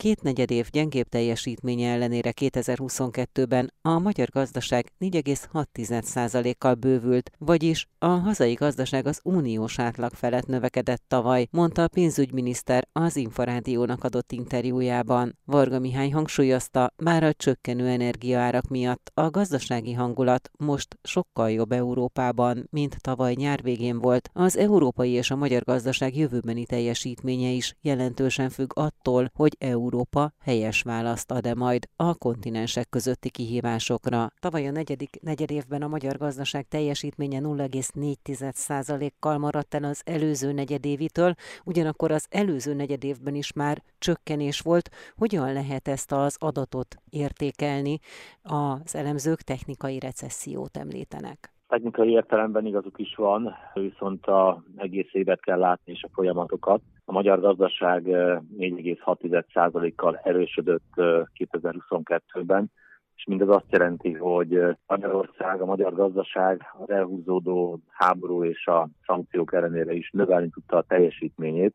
két negyed év gyengébb teljesítménye ellenére 2022-ben a magyar gazdaság 4,6%-kal bővült, vagyis a hazai gazdaság az uniós átlag felett növekedett tavaly, mondta a pénzügyminiszter az Inforádiónak adott interjújában. Varga Mihály hangsúlyozta, már a csökkenő energiaárak miatt a gazdasági hangulat most sokkal jobb Európában, mint tavaly nyár végén volt. Az európai és a magyar gazdaság jövőbeni teljesítménye is jelentősen függ attól, hogy Európa helyes választ ad-e majd a kontinensek közötti kihívásokra. Tavaly a negyedik negyedévben a magyar gazdaság teljesítménye 0,4%-kal maradt el az előző negyedévitől, ugyanakkor az előző negyedévben is már csökkenés volt. Hogyan lehet ezt az adatot értékelni? Az elemzők technikai recessziót említenek. Technikai értelemben igazuk is van, viszont a egész évet kell látni és a folyamatokat. A magyar gazdaság 4,6%-kal erősödött 2022-ben, és mindez azt jelenti, hogy Magyarország, a magyar gazdaság az elhúzódó háború és a szankciók ellenére is növelni tudta a teljesítményét,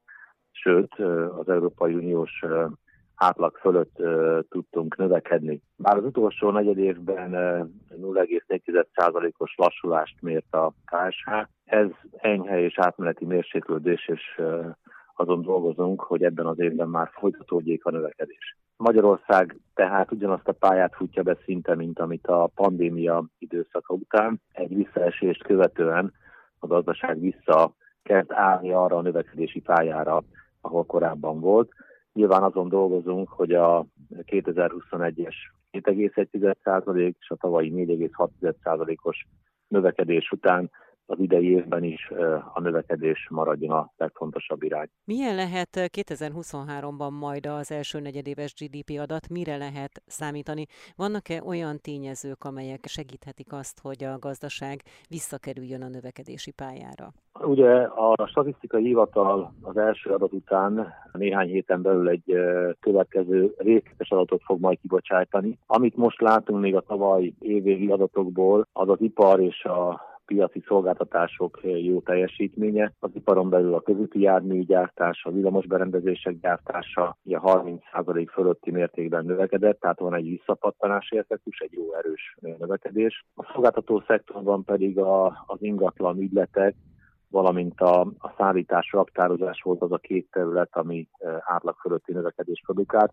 sőt az Európai Uniós átlag fölött tudtunk növekedni. Bár az utolsó negyed évben 0,4%-os lassulást mért a KSH, ez enyhe és átmeneti mérséklődés, és azon dolgozunk, hogy ebben az évben már folytatódjék a növekedés. Magyarország tehát ugyanazt a pályát futja be szinte, mint amit a pandémia időszaka után. Egy visszaesést követően a gazdaság vissza kezd állni arra a növekedési pályára, ahol korábban volt. Nyilván azon dolgozunk, hogy a 2021-es 2,1% és a tavalyi 4,6%-os növekedés után az idei évben is a növekedés maradjon a legfontosabb irány. Milyen lehet 2023-ban majd az első negyedéves GDP adat, mire lehet számítani? Vannak-e olyan tényezők, amelyek segíthetik azt, hogy a gazdaság visszakerüljön a növekedési pályára? Ugye a statisztikai hivatal az első adat után néhány héten belül egy következő részletes adatot fog majd kibocsájtani. Amit most látunk még a tavaly évvégi adatokból, az az ipar és a piaci szolgáltatások jó teljesítménye. Az iparon belül a közúti járműgyártás, a villamosberendezések gyártása ugye 30% fölötti mértékben növekedett, tehát van egy visszapattanási effektus, egy jó erős növekedés. A szolgáltató szektorban pedig a, az ingatlan ügyletek, valamint a, a szállítás, raktározás volt az a két terület, ami átlag fölötti növekedés produkált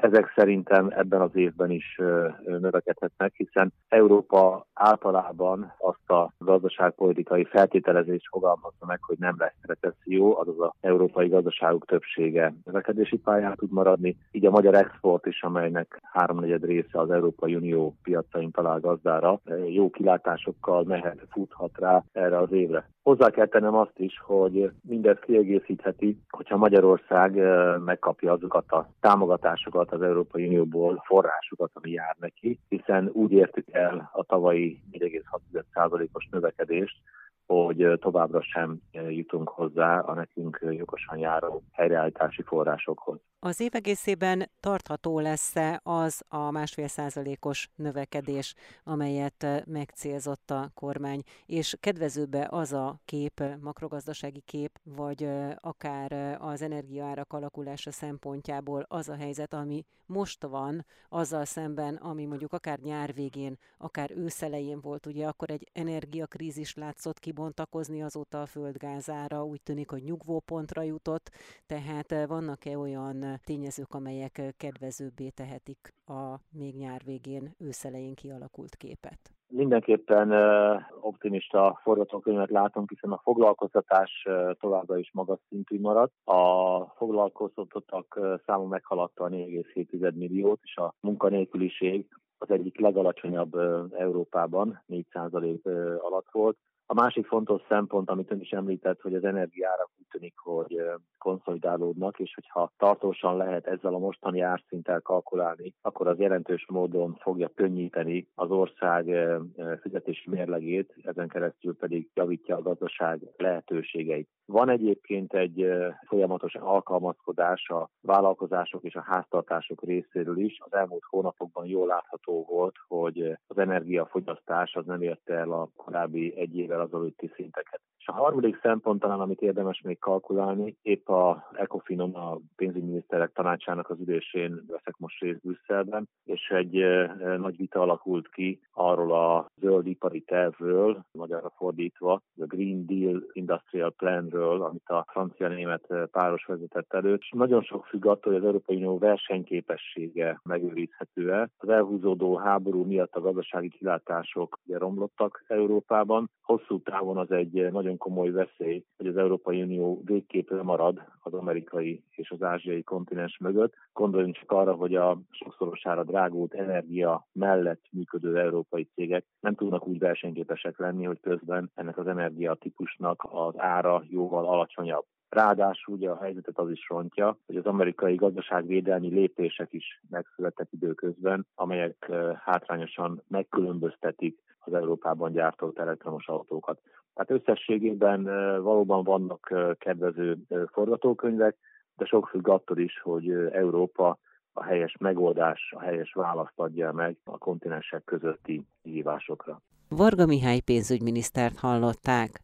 ezek szerintem ebben az évben is növekedhetnek, hiszen Európa általában azt a gazdaságpolitikai feltételezést fogalmazza meg, hogy nem lesz recesszió, azaz az európai gazdaságok többsége növekedési pályán tud maradni. Így a magyar export is, amelynek háromnegyed része az Európai Unió piacain talál gazdára, jó kilátásokkal mehet, futhat rá erre az évre. Hozzá kell tennem azt is, hogy mindezt kiegészítheti, hogyha Magyarország megkapja azokat a támogatásokat az Európai Unióból, forrásokat, ami jár neki, hiszen úgy értük el a tavalyi 4,6%-os növekedést, hogy továbbra sem jutunk hozzá a nekünk jogosan járó helyreállítási forrásokhoz. Az év egészében tartható lesz-e az a másfél százalékos növekedés, amelyet megcélzott a kormány, és kedvezőbe az a kép, makrogazdasági kép, vagy akár az energiaárak alakulása szempontjából az a helyzet, ami most van, azzal szemben, ami mondjuk akár nyár végén, akár őszelején volt, ugye akkor egy energiakrízis látszott kibontakozni azóta a földgázára, úgy tűnik, hogy nyugvópontra jutott, tehát vannak-e olyan tényezők, amelyek kedvezőbbé tehetik a még nyár végén, őszelején kialakult képet? Mindenképpen optimista forgatókönyvet látunk, hiszen a foglalkoztatás továbbra is magas szintű marad. A foglalkoztatottak száma meghaladta a 4,7 milliót, és a munkanélküliség az egyik legalacsonyabb Európában, 4% alatt volt. A másik fontos szempont, amit ön is említett, hogy az energiárak úgy tűnik, hogy konszolidálódnak, és hogyha tartósan lehet ezzel a mostani árszinttel kalkulálni, akkor az jelentős módon fogja könnyíteni az ország fizetési mérlegét, ezen keresztül pedig javítja a gazdaság lehetőségeit. Van egyébként egy folyamatos alkalmazkodás a vállalkozások és a háztartások részéről is. Az elmúlt hónapokban jól látható volt, hogy az energiafogyasztás az nem érte el a korábbi egy évvel el az alatti szinteket. És a harmadik szempont talán, amit érdemes még kalkulálni, épp a ECOFINON, a pénzügyminiszterek tanácsának az ülésén veszek most részt Brüsszelben, és egy nagy vita alakult ki arról a zöld ipari tervről, magyarra fordítva, a Green Deal Industrial Planről, amit a francia-német páros vezetett elő. És nagyon sok függ attól, hogy az Európai Unió versenyképessége megőrizhető-e. Az elhúzódó háború miatt a gazdasági kilátások romlottak Európában. Hosszú távon az egy nagyon komoly veszély, hogy az Európai Unió végképp marad az amerikai és az ázsiai kontinens mögött. Gondoljunk csak arra, hogy a sokszorosára drágult energia mellett működő európai cégek nem tudnak úgy versenyképesek lenni, hogy közben ennek az energia típusnak az ára jóval alacsonyabb. Ráadásul ugye a helyzetet az is rontja, hogy az amerikai gazdaságvédelmi lépések is megszülettek időközben, amelyek hátrányosan megkülönböztetik az Európában gyártott elektromos autókat. Tehát összességében valóban vannak kedvező forgatókönyvek, de sok függ attól is, hogy Európa a helyes megoldás, a helyes választ adja meg a kontinensek közötti hívásokra. Varga Mihály pénzügyminisztert hallották.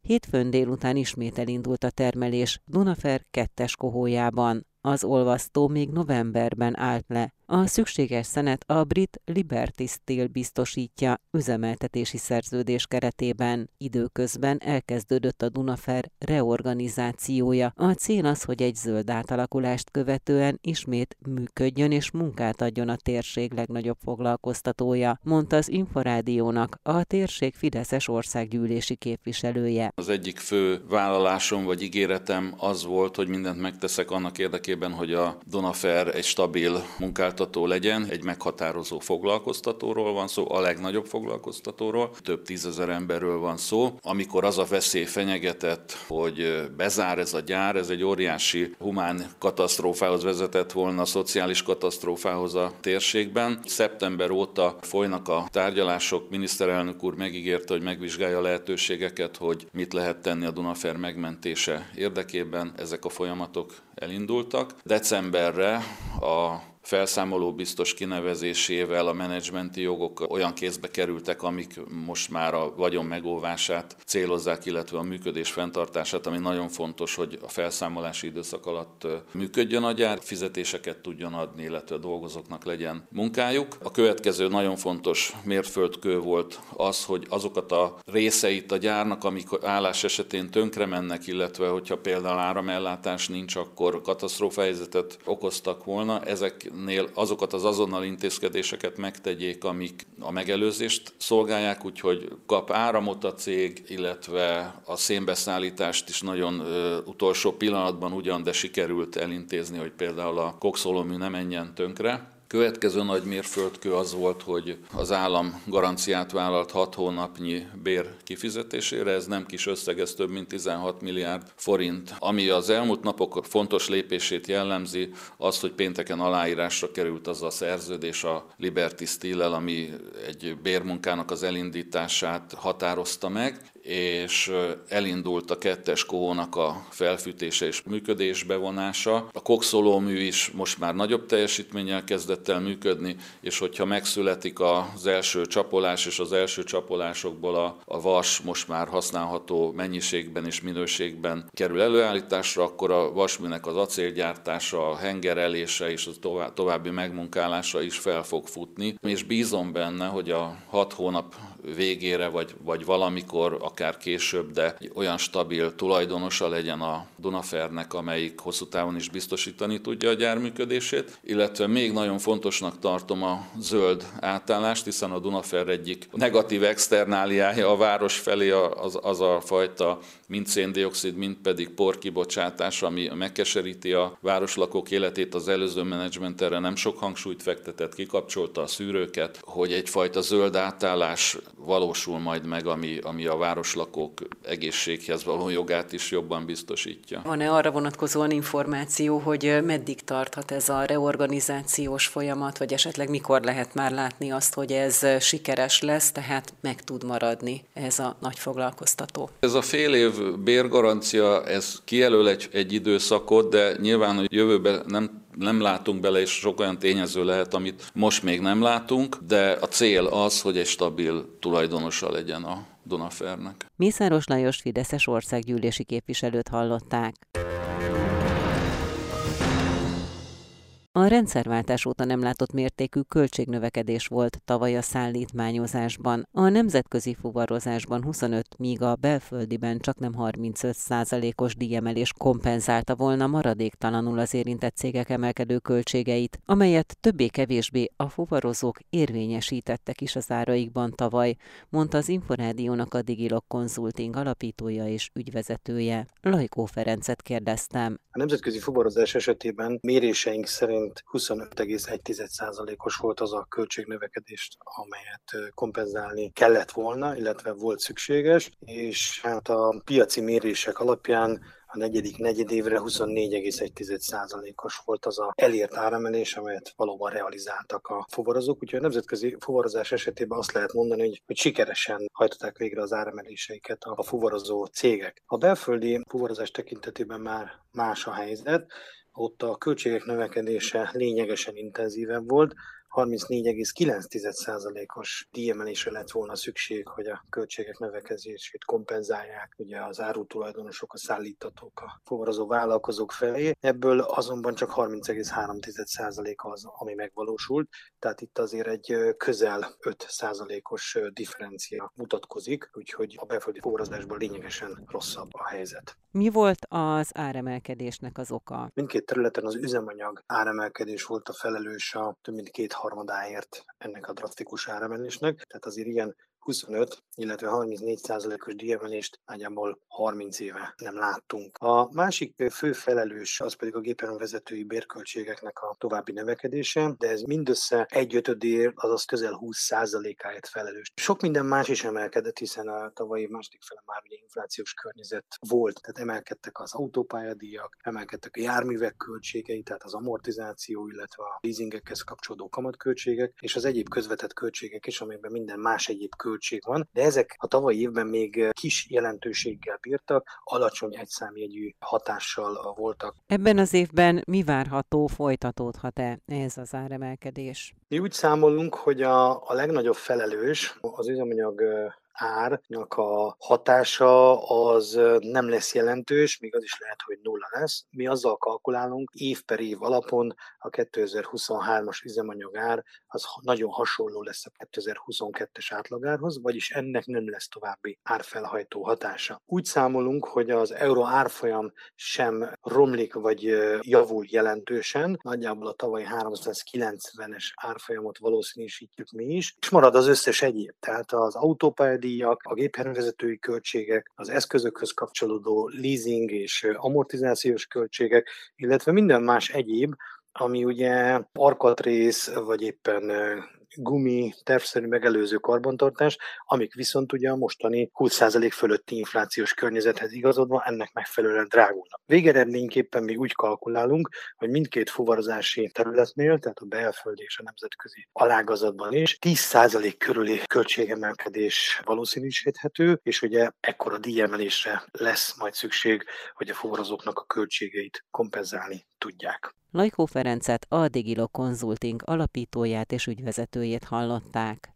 Hétfőn délután ismét elindult a termelés Dunafer kettes kohójában. Az olvasztó még novemberben állt le, a szükséges szenet a brit Liberty Steel biztosítja üzemeltetési szerződés keretében. Időközben elkezdődött a Dunafer reorganizációja. A cél az, hogy egy zöld átalakulást követően ismét működjön és munkát adjon a térség legnagyobb foglalkoztatója, mondta az Inforádiónak a térség Fideszes országgyűlési képviselője. Az egyik fő vállalásom vagy ígéretem az volt, hogy mindent megteszek annak érdekében, hogy a Dunafer egy stabil munkát foglalkoztató legyen, egy meghatározó foglalkoztatóról van szó, a legnagyobb foglalkoztatóról, több tízezer emberről van szó. Amikor az a veszély fenyegetett, hogy bezár ez a gyár, ez egy óriási humán katasztrófához vezetett volna, a szociális katasztrófához a térségben. Szeptember óta folynak a tárgyalások, miniszterelnök úr megígérte, hogy megvizsgálja a lehetőségeket, hogy mit lehet tenni a Dunafer megmentése érdekében. Ezek a folyamatok elindultak. Decemberre a felszámoló biztos kinevezésével a menedzsmenti jogok olyan kézbe kerültek, amik most már a vagyon megóvását célozzák, illetve a működés fenntartását, ami nagyon fontos, hogy a felszámolási időszak alatt működjön a gyár, fizetéseket tudjon adni, illetve a dolgozóknak legyen munkájuk. A következő nagyon fontos mérföldkő volt az, hogy azokat a részeit a gyárnak, amik állás esetén tönkre mennek, illetve hogyha például áramellátás nincs, akkor katasztrófa helyzetet okoztak volna, ezek nél azokat az azonnal intézkedéseket megtegyék, amik a megelőzést szolgálják, úgyhogy kap áramot a cég, illetve a szénbeszállítást is nagyon ö, utolsó pillanatban ugyan, de sikerült elintézni, hogy például a kokszolómű ne menjen tönkre. Következő nagy mérföldkő az volt, hogy az állam garanciát vállalt 6 hónapnyi bér kifizetésére, ez nem kis összeg, ez több mint 16 milliárd forint. Ami az elmúlt napok fontos lépését jellemzi, az, hogy pénteken aláírásra került az a szerződés a Liberty steel ami egy bérmunkának az elindítását határozta meg, és elindult a kettes kónak a felfűtése és működésbe vonása. A kokszolómű is most már nagyobb teljesítménnyel kezdett el működni, és hogyha megszületik az első csapolás, és az első csapolásokból a, a vas most már használható mennyiségben és minőségben kerül előállításra, akkor a vasműnek az acélgyártása, a hengerelése és a további megmunkálása is fel fog futni, és bízom benne, hogy a hat hónap végére, vagy, vagy valamikor, akár később, de olyan stabil tulajdonosa legyen a Dunafernek, amelyik hosszú távon is biztosítani tudja a gyár működését, illetve még nagyon fontosnak tartom a zöld átállást, hiszen a Dunafer egyik negatív externáliája a város felé az, az a fajta mind széndiokszid, mind pedig porkibocsátás, ami megkeseríti a városlakók életét. Az előző menedzsment erre nem sok hangsúlyt fektetett, kikapcsolta a szűrőket, hogy egyfajta zöld átállás valósul majd meg, ami, ami a városlakók egészséghez való jogát is jobban biztosítja. Van-e arra vonatkozóan információ, hogy meddig tarthat ez a reorganizációs folyamat, vagy esetleg mikor lehet már látni azt, hogy ez sikeres lesz, tehát meg tud maradni ez a nagy foglalkoztató? Ez a fél év bérgarancia, ez kijelöl egy, egy időszakot, de nyilván, hogy jövőben nem nem látunk bele, és sok olyan tényező lehet, amit most még nem látunk, de a cél az, hogy egy stabil tulajdonosa legyen a Dunafernek. Mészáros Lajos Fideszes országgyűlési képviselőt hallották. A rendszerváltás óta nem látott mértékű költségnövekedés volt tavaly a szállítmányozásban. A nemzetközi fuvarozásban 25, míg a belföldiben csak nem 35 százalékos díjemelés kompenzálta volna maradéktalanul az érintett cégek emelkedő költségeit, amelyet többé-kevésbé a fuvarozók érvényesítettek is az áraikban tavaly, mondta az Inforádiónak a Digilog Consulting alapítója és ügyvezetője. Lajkó Ferencet kérdeztem. A nemzetközi fuvarozás esetében méréseink szerint szerint 25,1%-os volt az a költségnövekedés, amelyet kompenzálni kellett volna, illetve volt szükséges, és hát a piaci mérések alapján a negyedik negyedévre 24,1%-os volt az a elért áremelés, amelyet valóban realizáltak a fuvarozók. Úgyhogy a nemzetközi fuvarozás esetében azt lehet mondani, hogy, hogy sikeresen hajtották végre az áremeléseiket a fuvarozó cégek. A belföldi fuvarozás tekintetében már más a helyzet, ott a költségek növekedése lényegesen intenzívebb volt, 34,9%-os díjemelésre lett volna szükség, hogy a költségek növekedését kompenzálják ugye az árutulajdonosok, a szállítatók, a fuvarozó vállalkozók felé. Ebből azonban csak 30,3% az, ami megvalósult, tehát itt azért egy közel 5%-os differencia mutatkozik, úgyhogy a belföldi fuvarozásban lényegesen rosszabb a helyzet. Mi volt az áremelkedésnek az oka? Mindkét területen az üzemanyag áremelkedés volt a felelős a több mint két harmadáért ennek a drasztikus áremelésnek, tehát azért ilyen 25, illetve 34 százalékos díjemelést nagyjából 30 éve nem láttunk. A másik fő felelős az pedig a gépjárművezetői bérköltségeknek a további növekedése, de ez mindössze egy ötödér, azaz közel 20 százalékáért felelős. Sok minden más is emelkedett, hiszen a tavalyi második fele már ugye inflációs környezet volt, tehát emelkedtek az autópályadíjak, emelkedtek a járművek költségei, tehát az amortizáció, illetve a leasingekhez kapcsolódó kamatköltségek, és az egyéb közvetett költségek is, amelyben minden más egyéb költség költség van, de ezek a tavalyi évben még kis jelentőséggel bírtak, alacsony egyszámjegyű hatással voltak. Ebben az évben mi várható, folytatódhat-e ez az áremelkedés? Mi úgy számolunk, hogy a, a legnagyobb felelős az üzemanyag árnak a hatása az nem lesz jelentős, még az is lehet, hogy nulla lesz. Mi azzal kalkulálunk, év per év alapon a 2023-as üzemanyag ár az nagyon hasonló lesz a 2022-es átlagárhoz, vagyis ennek nem lesz további árfelhajtó hatása. Úgy számolunk, hogy az euró árfolyam sem romlik vagy javul jelentősen, nagyjából a tavalyi 390-es árfolyamot valószínűsítjük mi is, és marad az összes egyéb, tehát az autópályadíj, díjak, a gépjárművezetői költségek, az eszközökhöz kapcsolódó leasing és amortizációs költségek, illetve minden más egyéb, ami ugye arkatrész, vagy éppen gumi, tervszerű megelőző karbantartás, amik viszont ugye a mostani 20% fölötti inflációs környezethez igazodva ennek megfelelően drágulnak. Végeredményképpen mi úgy kalkulálunk, hogy mindkét fuvarozási területnél, tehát a belföldi és a nemzetközi alágazatban is 10% körüli költségemelkedés valószínűsíthető, és ugye ekkora díjemelésre lesz majd szükség, hogy a fuvarozóknak a költségeit kompenzálni tudják. Lajkó Ferencet, a Digilo Consulting alapítóját és ügyvezetőjét hallották.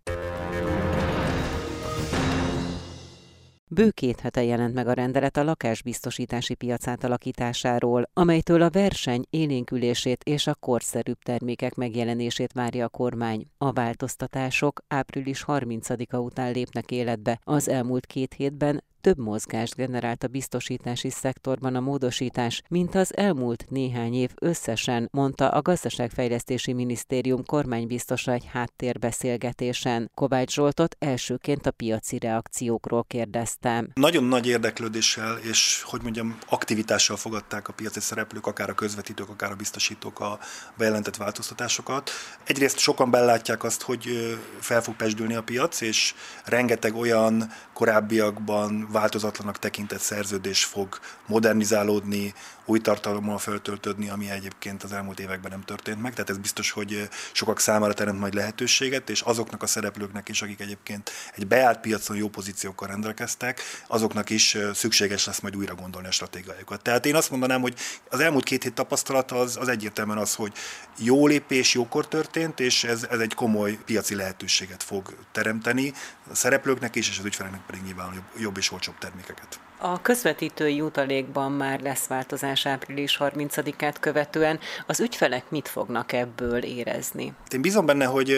Bő két hete jelent meg a rendelet a lakásbiztosítási piac átalakításáról, amelytől a verseny élénkülését és a korszerűbb termékek megjelenését várja a kormány. A változtatások április 30-a után lépnek életbe. Az elmúlt két hétben több mozgást generált a biztosítási szektorban a módosítás, mint az elmúlt néhány év összesen, mondta a Gazdaságfejlesztési Minisztérium kormánybiztosa egy háttérbeszélgetésen. Kovács Zsoltot elsőként a piaci reakciókról kérdeztem. Nagyon nagy érdeklődéssel és, hogy mondjam, aktivitással fogadták a piaci szereplők, akár a közvetítők, akár a biztosítók a bejelentett változtatásokat. Egyrészt sokan belátják azt, hogy fel fog pesdülni a piac, és rengeteg olyan korábbiakban változatlanak tekintett szerződés fog modernizálódni, új tartalommal feltöltődni, ami egyébként az elmúlt években nem történt meg. Tehát ez biztos, hogy sokak számára teremt majd lehetőséget, és azoknak a szereplőknek is, akik egyébként egy beállt piacon jó pozíciókkal rendelkeztek, azoknak is szükséges lesz majd újra gondolni a stratégiájukat. Tehát én azt mondanám, hogy az elmúlt két hét tapasztalata az, az egyértelműen az, hogy jó lépés jókor történt, és ez, ez egy komoly piaci lehetőséget fog teremteni a szereplőknek is, és az ügyfeleknek pedig nyilván jobb, jobb és olcsóbb termékeket. A közvetítői jutalékban már lesz változás április 30-át követően. Az ügyfelek mit fognak ebből érezni? Én bízom benne, hogy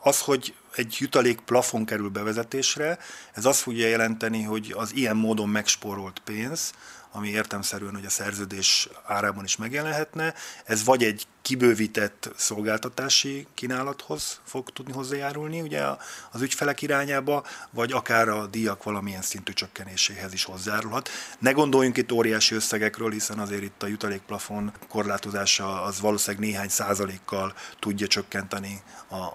az, hogy egy jutalék plafon kerül bevezetésre, ez azt fogja jelenteni, hogy az ilyen módon megspórolt pénz, ami értemszerűen hogy a szerződés árában is megjelenhetne. Ez vagy egy kibővített szolgáltatási kínálathoz fog tudni hozzájárulni ugye az ügyfelek irányába, vagy akár a díjak valamilyen szintű csökkenéséhez is hozzájárulhat. Ne gondoljunk itt óriási összegekről, hiszen azért itt a jutalékplafon korlátozása az valószínűleg néhány százalékkal tudja csökkenteni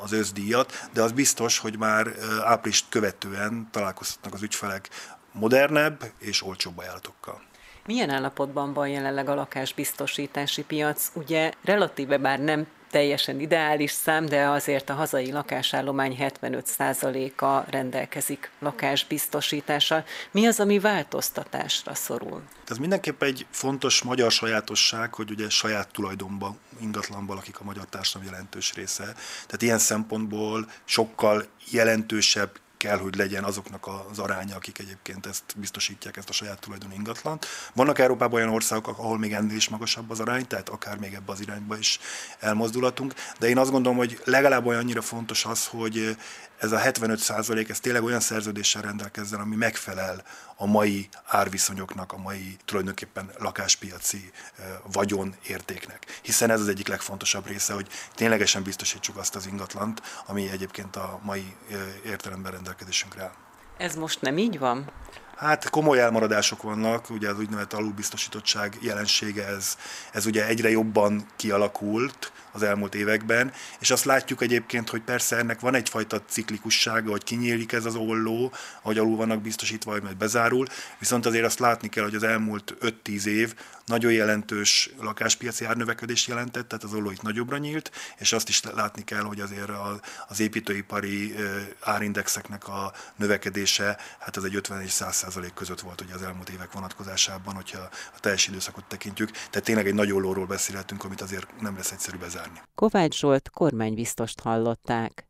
az összdíjat, de az biztos, hogy már áprilist követően találkozhatnak az ügyfelek modernebb és olcsóbb ajánlatokkal. Milyen állapotban van jelenleg a lakásbiztosítási piac? Ugye relatíve bár nem teljesen ideális szám, de azért a hazai lakásállomány 75%-a rendelkezik lakásbiztosítással. Mi az, ami változtatásra szorul? Ez mindenképp egy fontos magyar sajátosság, hogy ugye saját tulajdonban, ingatlanban lakik a magyar társadalom jelentős része. Tehát ilyen szempontból sokkal jelentősebb kell, hogy legyen azoknak az aránya, akik egyébként ezt biztosítják, ezt a saját tulajdonú ingatlant. Vannak Európában olyan országok, ahol még ennél is magasabb az arány, tehát akár még ebbe az irányba is elmozdulatunk, de én azt gondolom, hogy legalább olyannyira fontos az, hogy ez a 75 százalék, ez tényleg olyan szerződéssel rendelkezzen, ami megfelel a mai árviszonyoknak, a mai tulajdonképpen lakáspiaci vagyon értéknek. Hiszen ez az egyik legfontosabb része, hogy ténylegesen biztosítsuk azt az ingatlant, ami egyébként a mai értelemben rendelkezésünkre áll. Ez most nem így van? Hát komoly elmaradások vannak, ugye az úgynevezett alulbiztosítottság jelensége, ez, ez ugye egyre jobban kialakult, az elmúlt években, és azt látjuk egyébként, hogy persze ennek van egyfajta ciklikussága, hogy kinyílik ez az olló, ahogy alul vannak biztosítva, vagy majd bezárul, viszont azért azt látni kell, hogy az elmúlt 5-10 év nagyon jelentős lakáspiaci árnövekedést jelentett, tehát az olló itt nagyobbra nyílt, és azt is látni kell, hogy azért az építőipari árindexeknek a növekedése, hát ez egy 50 és 100 százalék között volt ugye az elmúlt évek vonatkozásában, hogyha a teljes időszakot tekintjük. Tehát tényleg egy nagy ollóról beszélhetünk, amit azért nem lesz egyszerű bezárni zárni. Kovács Zsolt kormánybiztost hallották.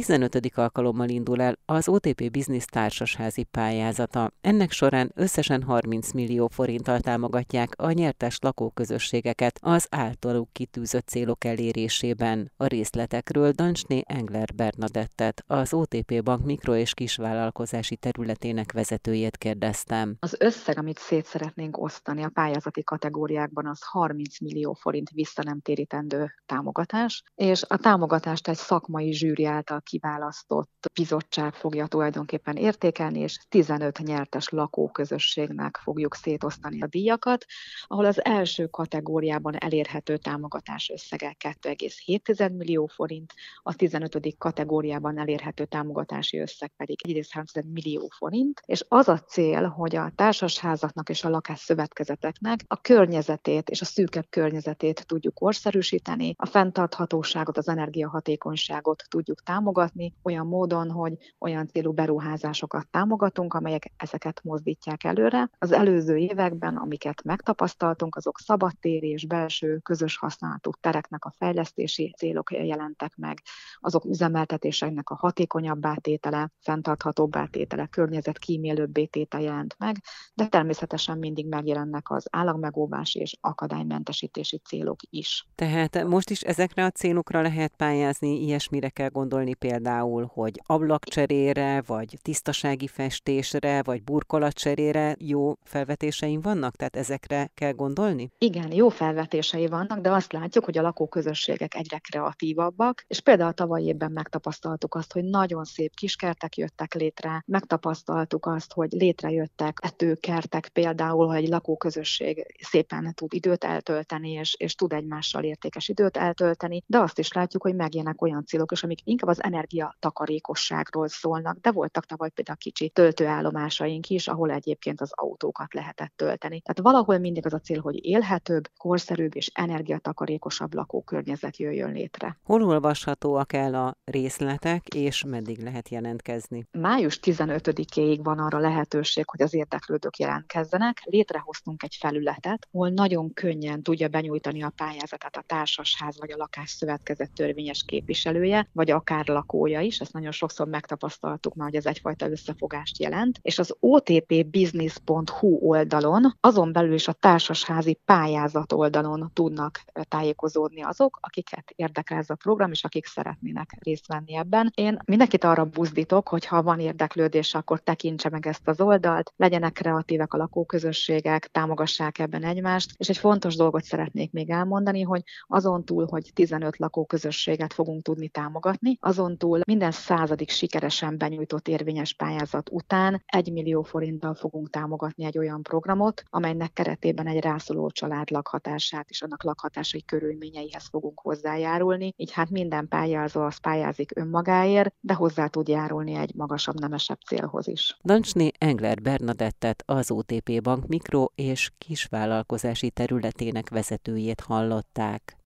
15. alkalommal indul el az OTP Business társasházi pályázata. Ennek során összesen 30 millió forinttal támogatják a nyertes lakóközösségeket az általuk kitűzött célok elérésében. A részletekről Dancsné Engler Bernadettet, az OTP Bank mikro- és kisvállalkozási területének vezetőjét kérdeztem. Az összeg, amit szét szeretnénk osztani a pályázati kategóriákban, az 30 millió forint visszanemtérítendő támogatás, és a támogatást egy szakmai zsűri által kiválasztott bizottság fogja tulajdonképpen értékelni, és 15 nyertes lakóközösségnek fogjuk szétosztani a díjakat, ahol az első kategóriában elérhető támogatás összege 2,7 millió forint, a 15. kategóriában elérhető támogatási összeg pedig 1,3 millió forint, és az a cél, hogy a társasházaknak és a lakásszövetkezeteknek a környezetét és a szűkebb környezetét tudjuk korszerűsíteni, a fenntarthatóságot, az energiahatékonyságot tudjuk támogatni, támogatni olyan módon, hogy olyan célú beruházásokat támogatunk, amelyek ezeket mozdítják előre. Az előző években, amiket megtapasztaltunk, azok szabadtéri és belső közös használatú tereknek a fejlesztési célok jelentek meg, azok üzemeltetéseknek a hatékonyabb átétele, fenntarthatóbb átétele, környezetkímélőbb tétel jelent meg, de természetesen mindig megjelennek az állagmegóvási és akadálymentesítési célok is. Tehát most is ezekre a célokra lehet pályázni, ilyesmire kell gondolni például hogy ablakcserére, vagy tisztasági festésre, vagy burkolatcserére jó felvetéseim vannak? Tehát ezekre kell gondolni? Igen, jó felvetései vannak, de azt látjuk, hogy a lakóközösségek egyre kreatívabbak, és például tavaly évben megtapasztaltuk azt, hogy nagyon szép kiskertek jöttek létre, megtapasztaltuk azt, hogy létrejöttek etőkertek például, hogy egy lakóközösség szépen tud időt eltölteni, és, és tud egymással értékes időt eltölteni, de azt is látjuk, hogy megjelennek olyan célok is, amik inkább az energiatakarékosságról szólnak, de voltak tavaly például kicsi töltőállomásaink is, ahol egyébként az autókat lehetett tölteni. Tehát valahol mindig az a cél, hogy élhetőbb, korszerűbb és energiatakarékosabb lakókörnyezet jöjjön létre. Hol olvashatóak el a részletek, és meddig lehet jelentkezni? Május 15-ig van arra lehetőség, hogy az érdeklődők jelentkezzenek. Létrehoztunk egy felületet, ahol nagyon könnyen tudja benyújtani a pályázatát a társasház vagy a lakásszövetkezet törvényes képviselője, vagy akár lakója is. Ezt nagyon sokszor megtapasztaltuk már, hogy ez egyfajta összefogást jelent. És az otpbusiness.hu oldalon, azon belül is a társasházi pályázat oldalon tudnak tájékozódni azok, akiket érdekel ez a program, és akik szeretnének részt venni ebben. Én mindenkit arra buzdítok, hogy ha van érdeklődés, akkor tekintse meg ezt az oldalt, legyenek kreatívek a lakóközösségek, támogassák ebben egymást, és egy fontos dolgot szeretnék még elmondani, hogy azon túl, hogy 15 lakóközösséget fogunk tudni támogatni, azon túl minden századik sikeresen benyújtott érvényes pályázat után 1 millió forinttal fogunk támogatni egy olyan programot, amelynek keretében egy rászoruló család lakhatását és annak lakhatási körülményeihez fogunk hozzájárulni. Így hát minden pályázó az pályázik önmagáért, de hozzá tud járulni egy magasabb nemesebb célhoz is. Dancsné Engler Bernadettet az OTP Bank mikro- és kisvállalkozási területének vezetőjét hallották.